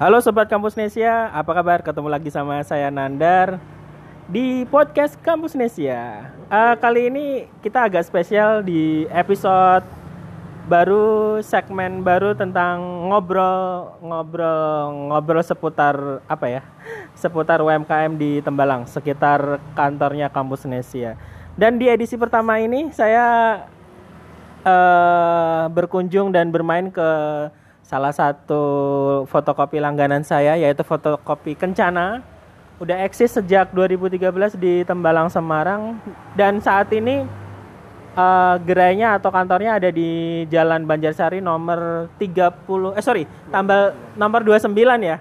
Halo Sobat Kampus Nesia, apa kabar? Ketemu lagi sama saya Nandar di podcast Kampus Nesia. Uh, kali ini kita agak spesial di episode baru segmen baru tentang ngobrol ngobrol ngobrol seputar apa ya seputar UMKM di Tembalang sekitar kantornya Kampus Nesia dan di edisi pertama ini saya uh, berkunjung dan bermain ke salah satu fotokopi langganan saya yaitu fotokopi Kencana. Udah eksis sejak 2013 di Tembalang Semarang. Dan saat ini uh, gerainya atau kantornya ada di Jalan Banjarsari nomor 30 eh sorry tambal nomor 29 ya.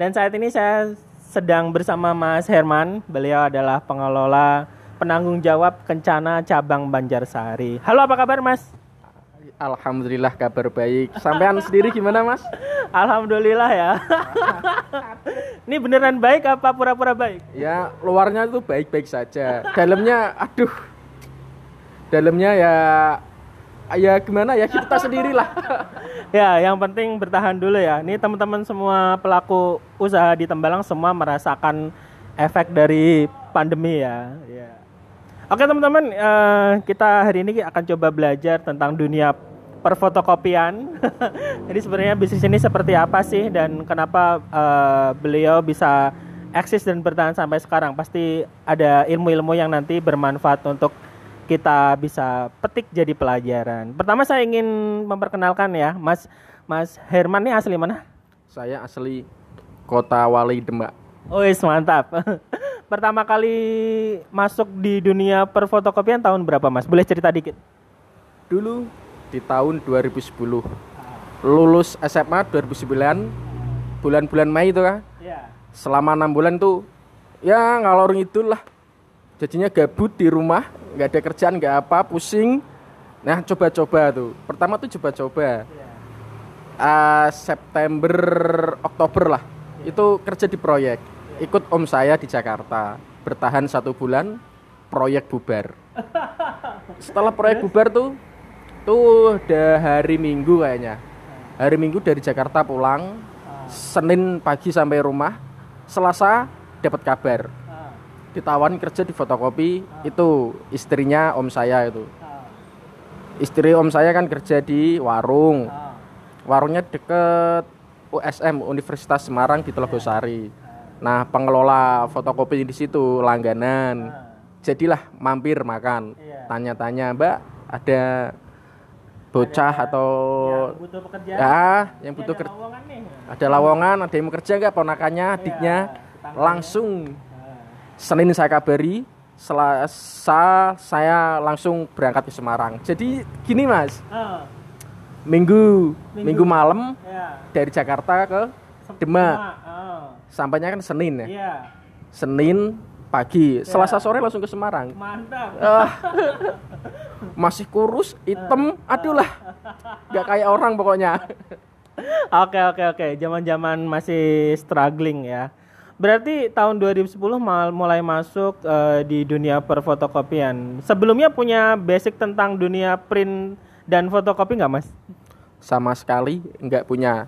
Dan saat ini saya sedang bersama Mas Herman. Beliau adalah pengelola penanggung jawab Kencana cabang Banjarsari. Halo apa kabar Mas Alhamdulillah kabar baik. Sampean sendiri gimana, Mas? Alhamdulillah ya. Ini beneran baik apa pura-pura baik? Ya, luarnya itu baik-baik saja. Dalamnya aduh. Dalamnya ya ya gimana ya kita sendirilah. ya, yang penting bertahan dulu ya. Ini teman-teman semua pelaku usaha di Tembalang semua merasakan efek dari pandemi ya. Ya. Oke teman-teman, uh, kita hari ini akan coba belajar tentang dunia perfotokopian. Jadi sebenarnya bisnis ini seperti apa sih dan kenapa uh, beliau bisa eksis dan bertahan sampai sekarang? Pasti ada ilmu-ilmu yang nanti bermanfaat untuk kita bisa petik jadi pelajaran. Pertama saya ingin memperkenalkan ya, Mas Mas Herman ini asli mana? Saya asli Kota Wali Demak. Oh, mantap. pertama kali masuk di dunia perfotokopian tahun berapa mas? Boleh cerita dikit? Dulu di tahun 2010 lulus SMA 2009 bulan-bulan Mei itu kan ya. selama enam bulan tuh ya ngalor ngidul lah. Jadinya gabut di rumah nggak ada kerjaan nggak apa pusing. Nah coba-coba tuh. Pertama tuh coba-coba. Ya. uh, September Oktober lah. Ya. itu kerja di proyek. Ikut om saya di Jakarta. Bertahan satu bulan proyek bubar. Setelah proyek bubar tuh tuh udah hari minggu kayaknya. Hari minggu dari Jakarta pulang Senin pagi sampai rumah Selasa dapat kabar. Ditawan kerja di fotokopi itu istrinya om saya itu. Istri om saya kan kerja di warung. Warungnya deket USM Universitas Semarang di Telogosari Nah, pengelola fotokopi di situ langganan. Jadilah mampir makan. Iya. Tanya-tanya, "Mbak, ada bocah ada atau yang butuh pekerjaan? Ya, yang butuh kerja. Ada lowongan, ada yang mau kerja enggak ponakannya, iya, adiknya? Langsung nah. Senin saya kabari, Selasa saya langsung berangkat ke Semarang. Jadi gini, Mas. Oh. Minggu, minggu, minggu malam ya. dari Jakarta ke Demak. Oh. Sampainya kan Senin ya. Iya. Senin pagi, ya. Selasa sore langsung ke Semarang. Mantap. Uh, masih kurus, hitam, aduh lah. Gak kayak orang pokoknya. Oke oke oke, zaman-zaman masih struggling ya. Berarti tahun 2010 mulai masuk uh, di dunia perfotokopian. Sebelumnya punya basic tentang dunia print dan fotokopi nggak mas? Sama sekali nggak punya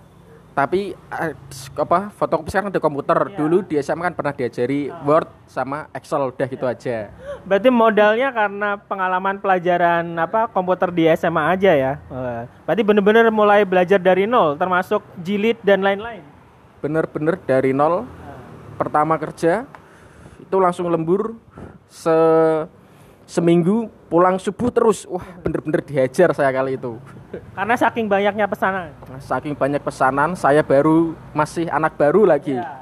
tapi uh, apa fotokopi sekarang ada komputer. Ya. dulu di SMA kan pernah diajari oh. Word sama Excel udah gitu ya. aja. Berarti modalnya karena pengalaman pelajaran apa komputer di SMA aja ya? Berarti bener-bener mulai belajar dari nol termasuk jilid dan lain-lain? Bener-bener dari nol pertama kerja itu langsung lembur se seminggu pulang subuh terus. Wah bener-bener dihajar saya kali itu karena saking banyaknya pesanan. Saking banyak pesanan saya baru masih anak baru lagi. Ya,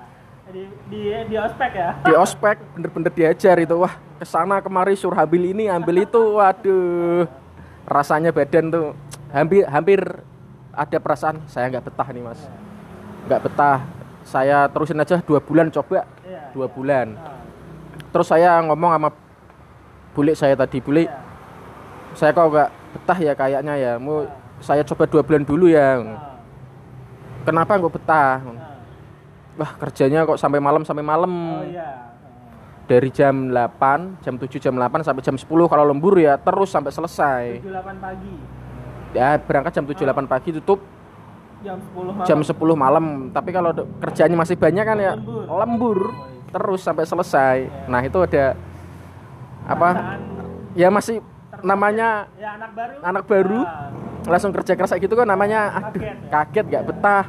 di, di di ospek ya? Di ospek bener-bener dihajar itu. Wah ke sana kemari suruh ambil ini ambil itu. Waduh. Rasanya badan tuh hampir hampir ada perasaan saya nggak betah nih mas. Nggak betah. Saya terusin aja dua bulan coba. Iya. dua bulan. Terus saya ngomong sama bule saya tadi bule ya. saya kok gak betah ya kayaknya ya mau ya. Saya coba dua bulan dulu ya ya. kenapa nggak betah ya. wah kerjanya kok sampai malam sampai malam oh, ya. dari jam 8 jam 7 jam 8 sampai jam 10 kalau lembur ya terus sampai selesai 7 8 pagi ya berangkat jam 7 oh. 8 pagi tutup jam 10 malam. jam 10 malam tapi kalau kerjanya masih banyak kan ya Lembur. lembur terus sampai selesai nah itu ada apa Perasaan ya masih namanya ya anak baru. anak baru Ah, langsung kerja keras kayak gitu kan namanya aduh Kaget nggak betah.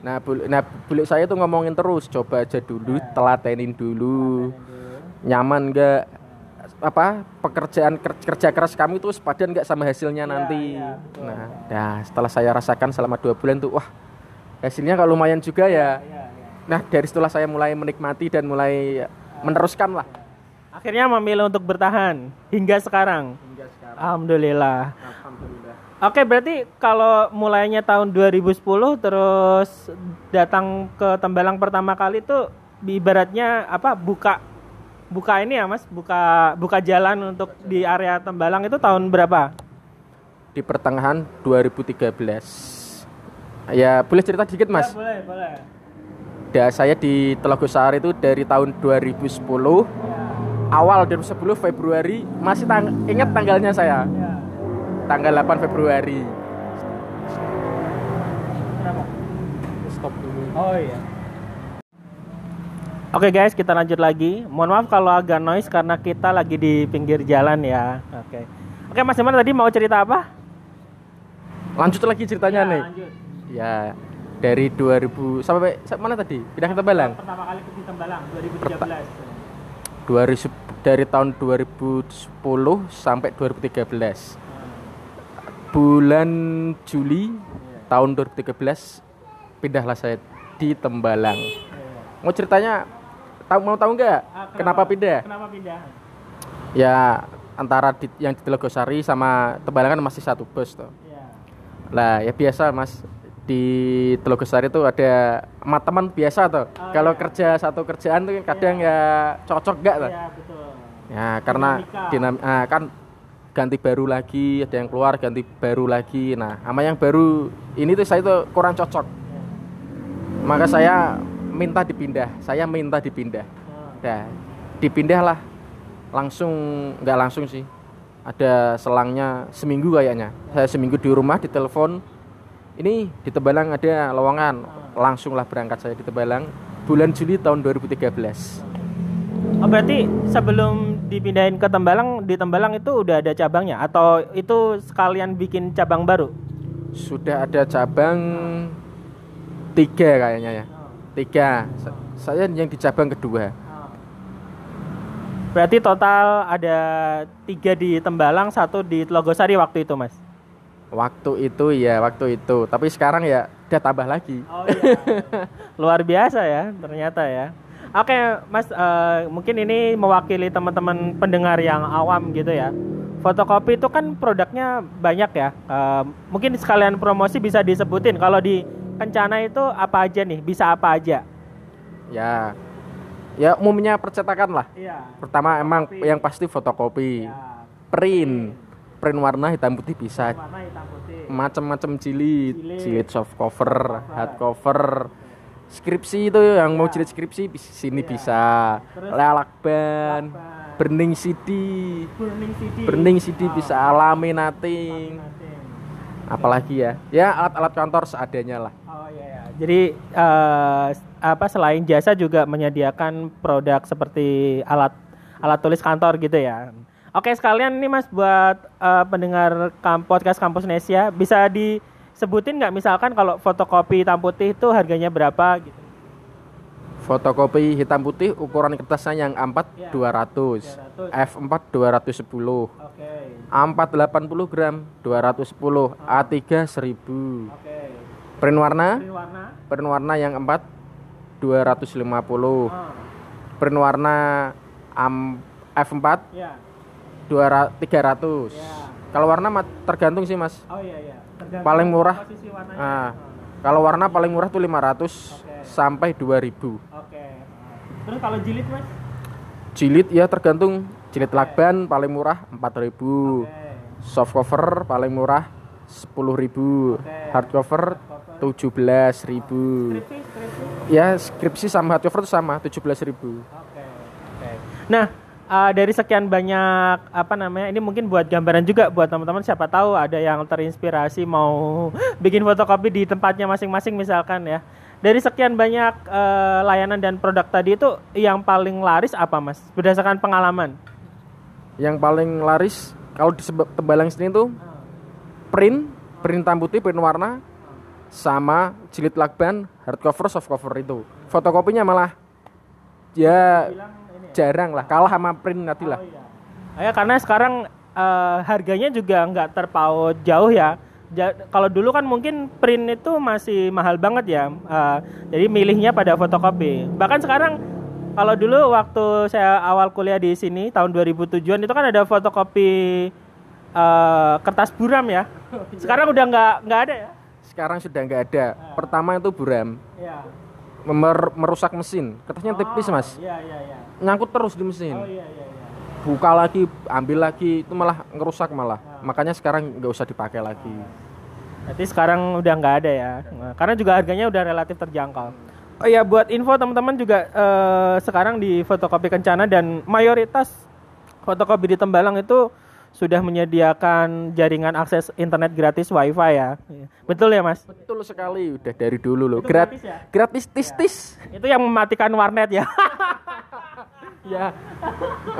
Nah bul nah bulik saya tuh ngomongin terus coba aja dulu telatenin dulu. Nyaman nggak? Apa pekerjaan ker- kerja keras kamu itu sepadan nggak sama hasilnya nanti? iya, nah nah setelah saya rasakan selama dua bulan tuh wah hasilnya kalau lumayan juga ya. Iya, iya. nah dari situlah saya mulai menikmati dan mulai meneruskan lah. Akhirnya memilih untuk bertahan hingga sekarang. hingga sekarang. Alhamdulillah. alhamdulillah Oke, berarti kalau mulainya tahun 2010 terus datang ke Tembalang pertama kali itu ibaratnya apa? Buka buka ini ya, Mas, buka buka jalan untuk di area Tembalang itu tahun berapa? di pertengahan 2013 ya boleh cerita dikit mas boleh, boleh. Da, saya di Telogosari itu dari tahun 2010 awal 2010 Februari masih tang ingat tanggalnya saya Ya. Tanggal 8 Februari Kenapa? stop dulu Oh iya. Oke guys, kita lanjut lagi. Mohon maaf kalau agak noise karena kita lagi di pinggir jalan ya. Oke. Oke Mas Iman tadi mau cerita apa? lanjut lagi ceritanya nih lanjut. ya dari 2000 sampai sampai mana tadi pindah ke Tembalang Pertama kali ke Tembalang 2013. 2000 dari tahun 2010 sampai 2013 bulan Juli tahun 2013 pindahlah saya di Tembalang mau ceritanya tahu mau tahu nggak Ah, kenapa pindah Kenapa pindah? ya antara di, yang di Telogosari sama Tembalang kan masih satu bus tuh Iya. lah ya biasa mas di Telogosari itu ada sama teman biasa tuh Oh, kalau iya. kerja satu kerjaan tuh kadang ya cocok nggak tuh Iya, betul. ya karena Dinamika. dinam ah, kan ganti baru lagi ada yang keluar ganti baru lagi. Nah sama yang baru ini tuh saya tuh kurang cocok. Maka saya minta dipindah saya minta dipindah. Nah, dipindah lah. Langsung nggak langsung sih. Ada selangnya seminggu kayaknya. Saya seminggu di rumah ditelepon ini di Tembalang ada lowongan. Langsung lah berangkat saya di Tembalang. Bulan Juli tahun 2013 Oh berarti sebelum dipindahin ke Tembalang di Tembalang itu udah ada cabangnya atau itu sekalian bikin cabang baru? sudah ada cabang tiga kayaknya ya tiga Sa- saya yang di cabang kedua Berarti total ada tiga di Tembalang, satu di Telogosari waktu itu, Mas. waktu itu ya waktu itu tapi sekarang ya udah tambah lagi Oh iya. Luar biasa ya, ternyata ya. Oke, Mas, eh, mungkin ini mewakili teman-teman pendengar yang awam gitu ya. Fotokopi itu kan produknya banyak ya. Eh, mungkin sekalian promosi bisa disebutin. Kalau di Kencana itu apa aja nih? Bisa apa aja? ya ya umumnya percetakan lah Iya. pertama emang Fotokopi. yang pasti fotokopi Ya, print print warna hitam putih bisa warna hitam putih. macam-macam jilid Jilid. jilid soft cover hard cover skripsi itu yang mau jilid skripsi di sini Iya. bisa Terus lelakban lakban. burning CD Burning CD. burning CD Ah, bisa laminating laminating. apalagi ya ya alat-alat kantor seadanya lah Oh iya ya. Jadi eh, apa selain jasa juga menyediakan produk seperti alat alat tulis kantor gitu ya. Oke sekalian ini Mas buat eh, pendengar kam podcast Kampus Nesia bisa disebutin nggak misalkan kalau fotokopi hitam putih itu harganya berapa gitu. fotokopi hitam putih ukuran kertasnya yang A4 Ya. 200 200. F4 210 Oke. A4 80 gram 210 A3 1000 Oke. print warna print warna yang 4 250 Ah, print warna am- F4 ya. 200 300 Ya. Kalau warna tergantung sih mas Oh iya iya. Tergantung Paling murah. Posisi warnanya. nah, Ah. kalau warna paling murah tuh 500 Oke. sampai 2000 Oke. Terus kalau jilid Mas? jilid ya tergantung jilid lakban paling murah 4000 Oke. soft cover paling murah 10.000 Oke. hard cover 17.000 Skripsi, skripsi. ya skripsi sama hard cover itu sama 17.000 Oke. Oke. Nah, uh, dari sekian banyak apa namanya ini mungkin buat gambaran juga buat teman-teman siapa tahu ada yang terinspirasi mau bikin fotokopi di tempatnya masing-masing misalkan ya. Dari sekian banyak uh, layanan dan produk tadi itu yang paling laris apa mas? Berdasarkan pengalaman. Yang paling laris kalau di Tembalang sini tuh print print hitam putih print warna sama jilid lakban hardcover softcover itu. Fotokopinya malah ya jarang lah kalah sama print nanti lah. Oh, iya. Ya karena sekarang uh, harganya juga nggak terpaut jauh ya. Ja, kalau dulu kan mungkin print itu masih mahal banget ya. Uh, jadi milihnya pada fotokopi. Bahkan sekarang kalau dulu waktu saya awal kuliah di sini tahun 2007-an itu kan ada fotokopi uh, kertas buram ya. Sekarang udah nggak nggak ada ya. Sekarang sudah nggak ada. Pertama itu buram. Ya. Mer merusak mesin. Kertasnya oh, tipis mas. Iya iya iya nyangkut terus di mesin. Oh, iya, iya, iya. Buka lagi, ambil lagi, itu malah ngerusak malah. Nah. Makanya sekarang nggak usah dipakai lagi. Berarti sekarang udah nggak ada ya, nah, karena juga harganya udah relatif terjangkau. Oh ya, buat info teman-teman juga eh, sekarang di fotokopi Kencana dan mayoritas fotokopi di Tembalang itu sudah menyediakan jaringan akses internet gratis wifi ya. Betul ya mas? Betul sekali, udah dari dulu loh. gratis ya? Gratis tis tis. Ya. Itu yang mematikan warnet ya. ya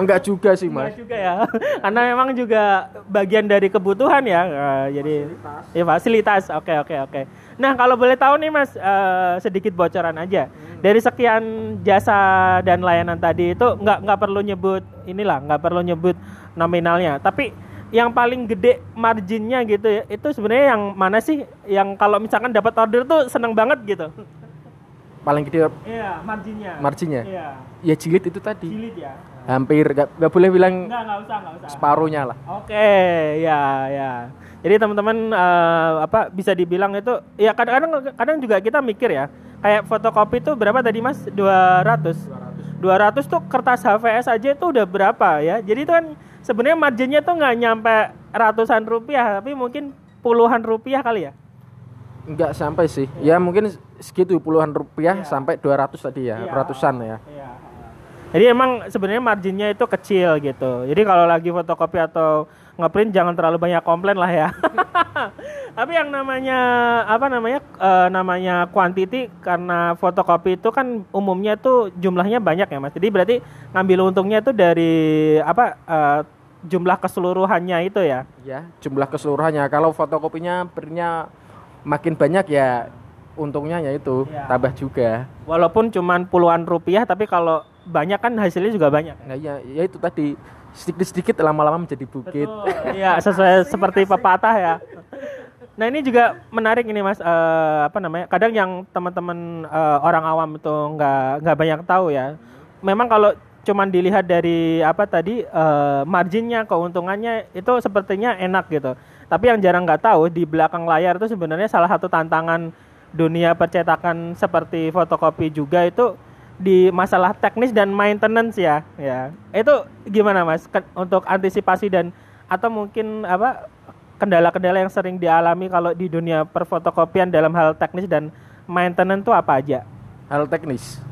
enggak juga sih mas enggak juga ya karena memang juga bagian dari kebutuhan ya uh, jadi fasilitas. ya fasilitas oke oke oke nah kalau boleh tahu nih mas uh, sedikit bocoran aja hmm. dari sekian jasa dan layanan tadi itu nggak nggak perlu nyebut inilah nggak perlu nyebut nominalnya. Tapi yang paling gede marginnya gitu ya itu sebenarnya yang mana sih? Yang kalau misalkan dapat order tuh seneng banget gitu. Paling gede iya marginnya. Marginnya? Iya. Ya jilid itu tadi. Jilid ya. Hampir gak, gak boleh bilang nggak nggak usah nggak usah. separuhnya lah. Oke okay, ya ya. Jadi teman-teman uh, apa bisa dibilang itu ya kadang-kadang kadang juga kita mikir ya kayak fotokopi itu berapa tadi mas? 200 200 200 tuh kertas HVS aja itu udah berapa ya? Jadi itu kan sebenarnya marginnya tuh nggak nyampe ratusan rupiah tapi mungkin puluhan rupiah kali ya Enggak sampai sih. Ya, ya mungkin segitu puluhan rupiah ya. sampai 200 tadi ya, ya. ratusan ya. ya. Jadi emang sebenarnya marginnya itu kecil gitu. Jadi kalau lagi fotokopi atau ngeprint jangan terlalu banyak komplain lah ya. Tapi yang namanya apa namanya e, namanya quantity karena fotokopi itu kan umumnya tuh jumlahnya banyak ya Mas. Jadi berarti ngambil untungnya itu dari apa e, jumlah keseluruhannya itu ya. Ya, jumlah keseluruhannya. Kalau fotokopinya printnya makin banyak ya untungnya ya itu ya. tambah juga. Walaupun cuma puluhan rupiah tapi kalau banyak kan hasilnya juga banyak. Nah, ya, ya itu tadi sedikit-sedikit lama-lama menjadi bukit. Iya, sesuai seperti pepatah ya. Nah ini juga menarik ini mas, uh, apa namanya? Kadang yang teman-teman uh, orang awam itu nggak nggak banyak tahu ya. Memang kalau cuman dilihat dari apa tadi uh, marginnya, keuntungannya itu sepertinya enak gitu. Tapi yang jarang nggak tahu di belakang layar itu sebenarnya salah satu tantangan dunia percetakan seperti fotokopi juga itu di masalah teknis dan maintenance ya. Ya. Itu gimana Mas Ke, untuk antisipasi dan atau mungkin apa kendala-kendala yang sering dialami kalau di dunia perfotokopian dalam hal teknis dan maintenance itu apa aja? Hal teknis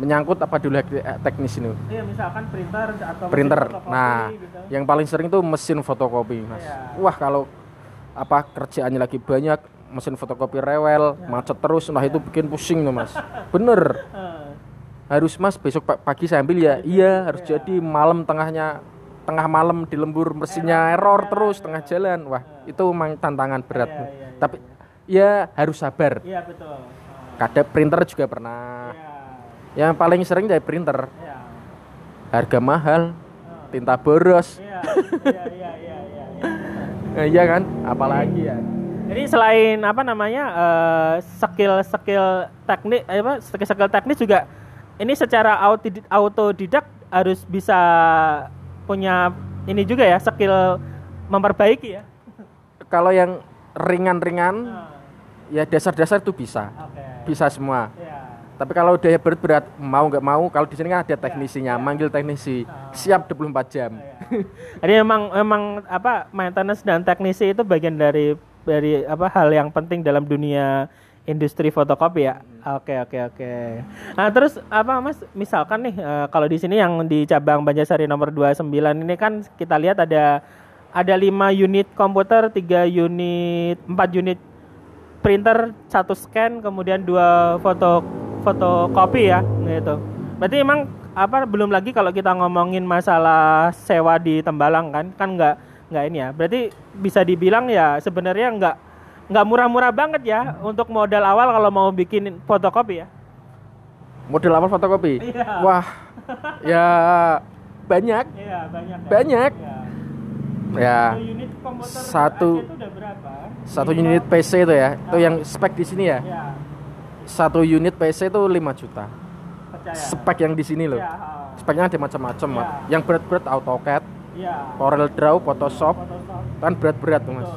menyangkut apa dulu eh, teknis ini? Iya, misalkan printer atau printer. nah, gitu. yang paling sering tuh mesin fotokopi, Mas. Iya. Wah, kalau apa kerjaannya lagi banyak, mesin fotokopi rewel, ya. macet terus, nah itu bikin pusing tuh, Mas. Bener. harus Mas besok pagi saya ambil ya. Iya, harus ya. jadi malam tengahnya tengah malam di lembur mesinnya error, error terus ya. tengah jalan. Wah, itu memang tantangan berat. Tapi ya harus sabar. Iya, betul. Kadang printer juga pernah. Ya yang paling sering dari printer. Ya. Harga mahal, tinta boros. Iya, iya, iya, iya, iya. Iya kan? Apalagi ya. Jadi selain apa namanya uh, skill skill teknik eh, apa skill skill teknis juga ini secara autodidak harus bisa punya ini juga ya skill memperbaiki ya. Kalau yang ringan-ringan uh. ya dasar-dasar itu bisa. Okay. Bisa semua. Yeah tapi kalau udah berat-berat mau nggak mau, kalau di sini kan ada teknisinya, ya. manggil teknisi, siap 24 jam. Ya. Jadi memang memang apa maintenance dan teknisi itu bagian dari dari apa hal yang penting dalam dunia industri fotokopi ya. Oke oke oke. Nah terus apa mas? Misalkan nih uh, kalau di sini yang di cabang Banjarsari nomor 29 ini kan kita lihat ada ada lima unit komputer, tiga unit, empat unit printer, satu scan, kemudian dua foto fotokopi ya, gitu. Berarti emang apa belum lagi kalau kita ngomongin masalah sewa di Tembalang kan, kan nggak nggak ini ya. Berarti bisa dibilang ya sebenarnya nggak nggak murah-murah banget ya untuk modal awal kalau mau bikin fotokopi ya. Modal awal fotokopi? Iya. Wah, ya banyak. Iya banyak. Ya. Banyak. Ya. ya. Satu unit satu satu unit PC itu ya, itu yang spek di sini ya. ya. Satu unit PC itu 5 juta. Percaya. Spek yang di sini loh. Ya, Speknya ada macam-macam, ya. Yang berat-berat AutoCAD, ya. Corel Draw, Photoshop, Photoshop. kan berat-berat tuh mas.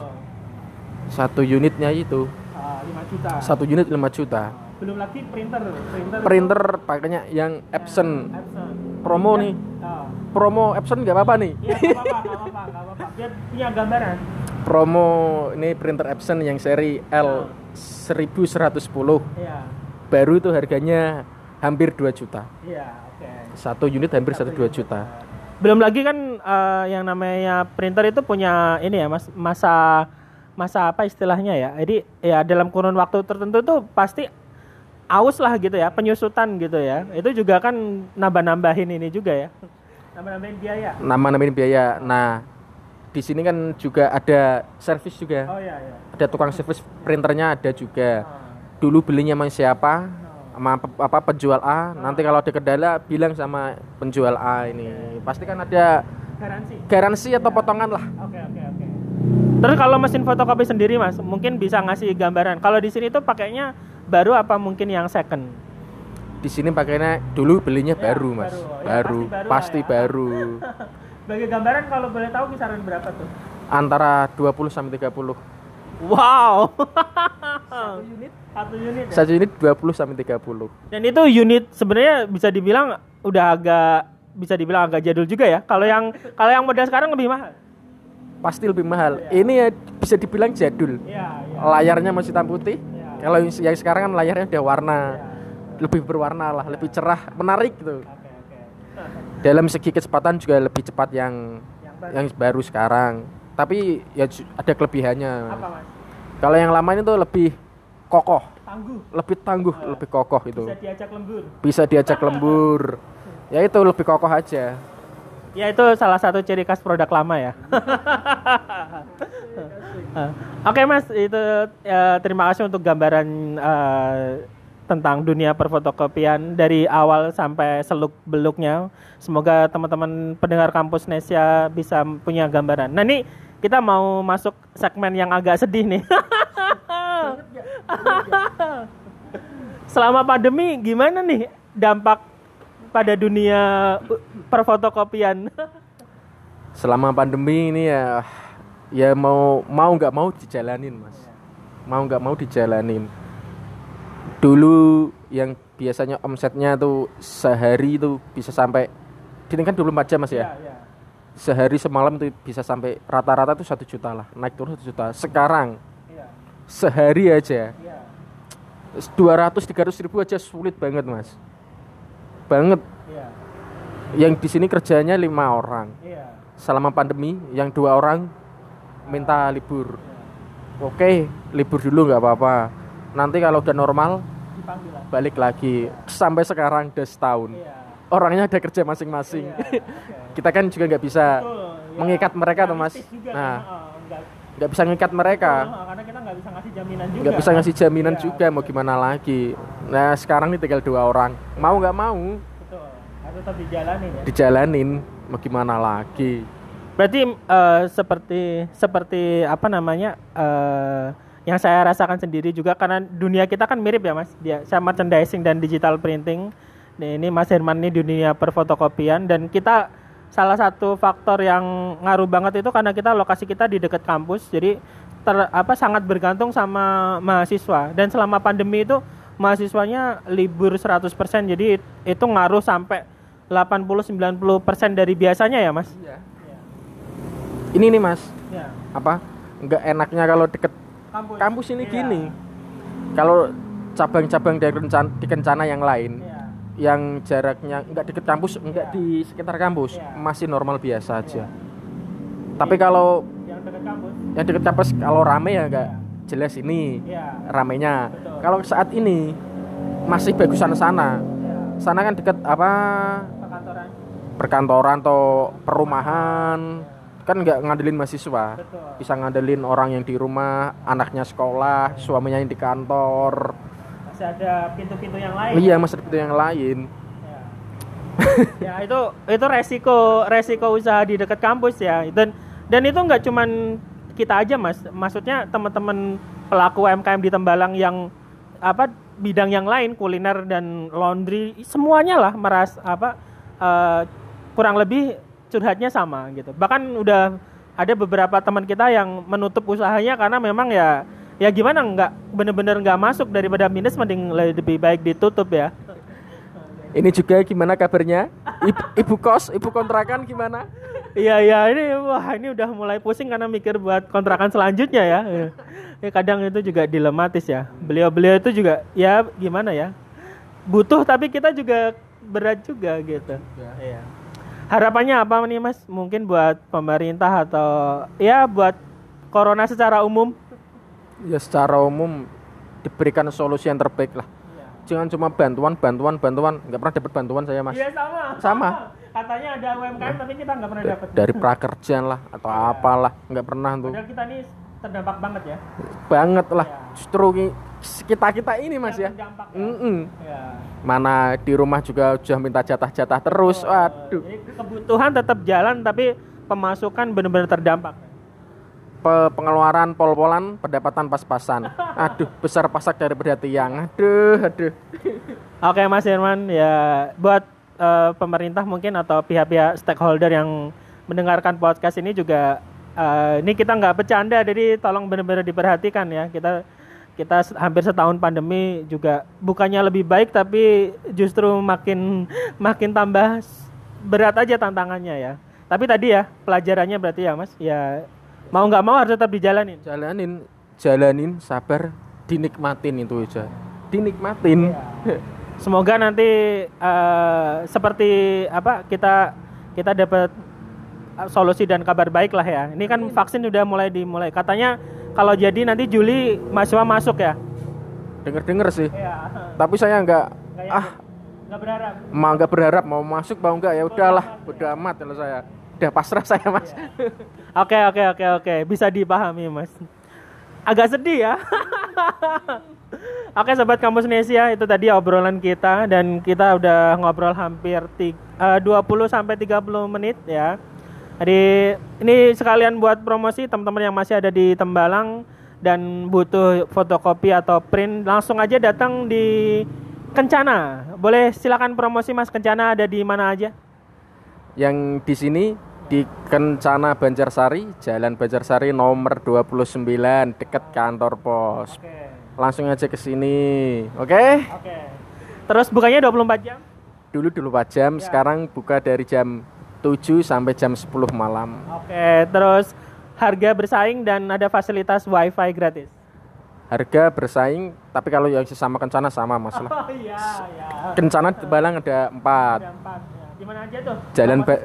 Satu unitnya itu. Uh, 5 juta. Satu unit 5 juta. Belum lagi printer. Printer, printer pakainya yang Epson. Epson. Promo ya. nih. Uh. Promo Epson nggak apa-apa nih. Iya, apa-apa, apa-apa, apa Biar punya gambaran promo ini printer Epson yang seri L 1110 ya. baru itu harganya hampir 2 juta. Ya, okay. satu unit hampir satu dua juta. Belum lagi kan uh, yang namanya printer itu punya ini ya mas masa masa apa istilahnya ya? Jadi ya dalam kurun waktu tertentu tuh pasti aus lah gitu ya penyusutan gitu ya. Itu juga kan nambah-nambahin ini juga ya. Nambah-nambahin biaya. Nambah-nambahin biaya. Nah di sini kan juga ada servis juga. Oh iya iya. Ada tukang servis printernya ada juga. Oh. Dulu belinya sama siapa? Sama apa penjual A. Oh. Nanti kalau ada kendala bilang sama penjual A ini. Okay. Pasti kan ada garansi. Garansi atau ya. potongan lah. Oke okay, oke okay, oke. Okay. Terus kalau mesin fotokopi sendiri Mas, mungkin bisa ngasih gambaran. Kalau di sini tuh pakainya baru apa mungkin yang second? Di sini pakainya dulu belinya ya, baru, Mas. Baru. Ya, baru, pasti baru. Pasti ya. baru. Sebagai gambaran kalau boleh tahu kisaran berapa tuh? Antara 20 sampai 30. Wow. Satu unit? Satu unit. Ya? Satu unit 20 sampai 30. Dan itu unit sebenarnya bisa dibilang udah agak bisa dibilang agak jadul juga ya. Kalau yang kalau yang model sekarang lebih mahal. Pasti lebih mahal. Ya. Ini ya bisa dibilang jadul. Ya, ya. Layarnya masih hitam putih. Ya. Kalau yang sekarang kan layarnya udah warna. Ya. Lebih berwarna lah, ya. lebih cerah, menarik gitu. Dalam segi kecepatan juga lebih cepat yang yang baru, yang baru sekarang. Tapi ya ada kelebihannya. Kalau yang lama itu lebih kokoh. Tangguh. Lebih tangguh uh, lebih kokoh itu bisa diajak lembur. Bisa diajak lembur. Ya itu lebih kokoh aja. Ya itu salah satu ciri khas produk lama ya. Oke okay, mas, itu ya, terima kasih untuk gambaran uh, tentang dunia perfotokopian dari awal sampai seluk beluknya. Semoga teman-teman pendengar kampus Nesia bisa punya gambaran. Nah ini kita mau masuk segmen yang agak sedih nih. Selama pandemi gimana nih dampak pada dunia perfotokopian? Selama pandemi ini ya ya mau mau nggak mau dijalanin mas, mau nggak mau dijalanin dulu yang biasanya omsetnya tuh sehari itu bisa sampai ini kan 24 jam mas ya, ya, ya. sehari semalam tuh bisa sampai rata-rata tuh satu juta lah naik turun satu juta sekarang ya. sehari aja dua ratus tiga ratus ribu aja sulit banget mas banget ya. yang di sini kerjanya lima orang ya. selama pandemi yang dua orang minta libur ya. oke libur dulu nggak apa-apa nanti kalau udah normal balik lagi. Sampai sekarang udah setahun. Iya. orangnya ada kerja masing-masing. Iya, okay. kita kan juga nggak bisa Betul, ya. mengikat mereka tuh mas. Juga, nah nggak bisa mengikat mereka. Betul, karena kita nggak bisa ngasih jaminan juga. nggak bisa ngasih jaminan iya, juga mau gimana lagi. Nah sekarang nih tinggal dua orang. Mau nggak mau Betul. tetap dijalanin ya. dijalanin. Mau gimana lagi? Berarti uh, seperti seperti apa namanya uh, yang saya rasakan sendiri juga karena dunia kita kan mirip ya mas. Dia saya merchandising dan digital printing. Nah, ini mas Herman ini dunia perfotokopian dan kita salah satu faktor yang ngaruh banget itu karena kita lokasi kita di dekat kampus jadi ter, apa sangat bergantung sama mahasiswa. Dan selama pandemi itu mahasiswanya libur 100% jadi itu ngaruh sampai 80 90% dari biasanya ya mas? Iya. ini nih mas. Ya. apa? Nggak enaknya kalau deket kampus, kampus ini iya. gini kalau cabang-cabang dari kencana, di kencana yang lain yeah. yang jaraknya nggak deket kampus nggak yeah. di sekitar kampus yeah. masih normal biasa aja yeah. tapi kalau yang deket kampus yang deket kampus kalau rame ya nggak yeah. jelas ini yeah. ramenya kalau saat ini masih bagusan sana yeah. sana kan deket apa perkantoran perkantoran atau perumahan kan nggak ngandelin mahasiswa. Betul. bisa ngandelin orang yang di rumah anaknya sekolah suaminya yang di kantor. Masih ada pintu-pintu yang lain. Iya masih ada pintu yang lain. Ya, ya itu itu resiko resiko usaha di dekat kampus ya. Dan dan itu nggak cuman kita aja mas. Maksudnya teman-teman pelaku UMKM di Tembalang yang apa bidang yang lain kuliner dan laundry semuanya lah meras apa uh, kurang lebih curhatnya sama gitu. Bahkan udah ada beberapa teman kita yang menutup usahanya karena memang ya ya gimana nggak bener-bener nggak masuk daripada minus mending lebih baik ditutup ya. Ini juga gimana kabarnya? Ibu, ibu kos ibu kontrakan gimana? Iya iya ini wah ini udah mulai pusing karena mikir buat kontrakan selanjutnya ya. Ya kadang itu juga dilematis ya. Beliau-beliau itu juga ya gimana ya? Butuh tapi kita juga berat juga gitu. Ya. Iya. Harapannya apa nih mas? Mungkin buat pemerintah atau ya buat corona secara umum? Ya secara umum diberikan solusi yang terbaik lah. Iya. jangan cuma bantuan bantuan bantuan. Nggak pernah dapat bantuan saya mas. Iya sama. Sama. Katanya ada UMKM tapi kita nggak pernah dapat. dari prakerja lah atau ya. apalah. Nggak pernah tuh. Padahal kita nih terdampak banget ya banget lah ya. justru kita kita ini mas ya, ya. Mm -mm. ya mana di rumah juga sudah minta jatah-jatah terus oh, waduh kebutuhan tetap jalan tapi pemasukan benar-benar terdampak pengeluaran pol-polan, pendapatan pas-pasan. Aduh, besar pasak daripada tiang. Aduh, aduh. Oke, Mas Irman, ya buat uh, pemerintah mungkin atau pihak-pihak stakeholder yang mendengarkan podcast ini juga uh, ini kita nggak bercanda, jadi tolong benar-benar diperhatikan ya. Kita kita hampir setahun pandemi juga bukannya lebih baik tapi justru makin makin tambah berat aja tantangannya ya. Tapi tadi ya pelajarannya berarti ya Mas, ya mau nggak mau harus tetap dijalanin jalanin jalanin sabar dinikmatin itu aja dinikmatin iya. semoga nanti uh, seperti apa kita kita dapat solusi dan kabar baik lah ya. Ini kan vaksin sudah mulai dimulai. Katanya kalau jadi nanti Juli mahasiswa masuk ya? Denger sih. Iya. tapi saya nggak ah. Nggak berharap. Mau nggak berharap. Mau masuk mau nggak? Ya udahlah udah amat kalau saya. Udah pasrah saya mas. Oke oke oke oke. Bisa dipahami mas. Agak sedih ya. Oke sobat kampus Nesia itu tadi obrolan kita dan kita udah ngobrol hampir tiga, uh, 20 sampai 30 menit ya. Jadi ini sekalian buat promosi teman-teman yang masih ada di Tembalang dan butuh fotokopi atau print langsung aja datang di Kencana. Boleh silakan promosi Mas Kencana ada di mana aja? yang di sini di Kencana Banjarsari, Jalan Banjarsari nomor 29 dekat kantor pos. Oke. Langsung aja ke sini. Oke? Oke. Terus bukanya 24 jam? Dulu 24 jam, ya. sekarang buka dari jam 7 sampai jam 10 malam. Oke, terus harga bersaing dan ada fasilitas wifi gratis. Harga bersaing, tapi kalau yang sesama kencana sama masalah. Oh iya, iya. Kencana di Balang ada empat. Ada empat di mana aja tuh? Jalan ba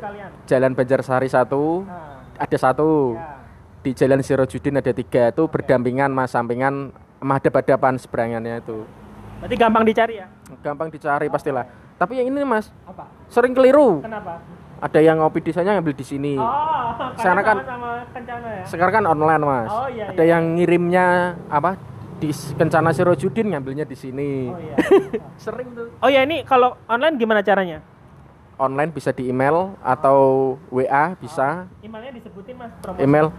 Jalan Banjarsari satu, nah. ada satu. Ya. Di Jalan Sirojudin ada tiga itu berdampingan mas sampingan madhab-hadapan seberangannya itu. Berarti gampang dicari ya? Gampang dicari okay. pastilah. Tapi yang ini mas, Apa? sering keliru. Kenapa? Ada yang ngopi di sana ngambil di sini. Oh, karena kan sama kencana ya. Sekarang kan online mas. Oh, iya, ada iya. yang ngirimnya apa di Kencana Sirojudin ngambilnya di sini. Oh iya. Sering tuh. Oh ya ini kalau online gimana caranya? online bisa di email atau WA bisa. Oh, emailnya disebutin mas. Promosi. Email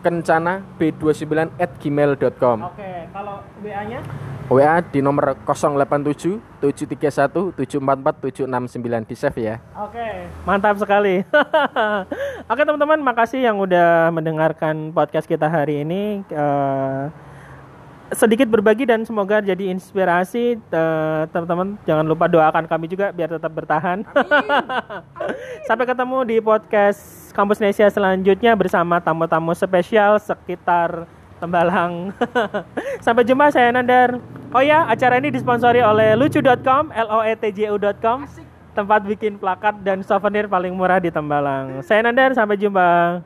kencana b29 at gmail.com Oke, kalau WA-nya? WA di nomor 087 731 744 769 di save ya. Oke, mantap sekali. Oke teman-teman, makasih yang udah mendengarkan podcast kita hari ini. Uh, sedikit berbagi dan semoga jadi inspirasi. Eh, teman-teman jangan lupa doakan kami juga biar tetap bertahan. Sampai ketemu di podcast kampus Nesia selanjutnya bersama tamu-tamu spesial sekitar Tembalang. Sampai jumpa saya Nandar. Oh ya, acara ini disponsori oleh lucu.com, l o e t j u.com, tempat bikin plakat dan souvenir paling murah di Tembalang. Saya Nandar, sampai jumpa.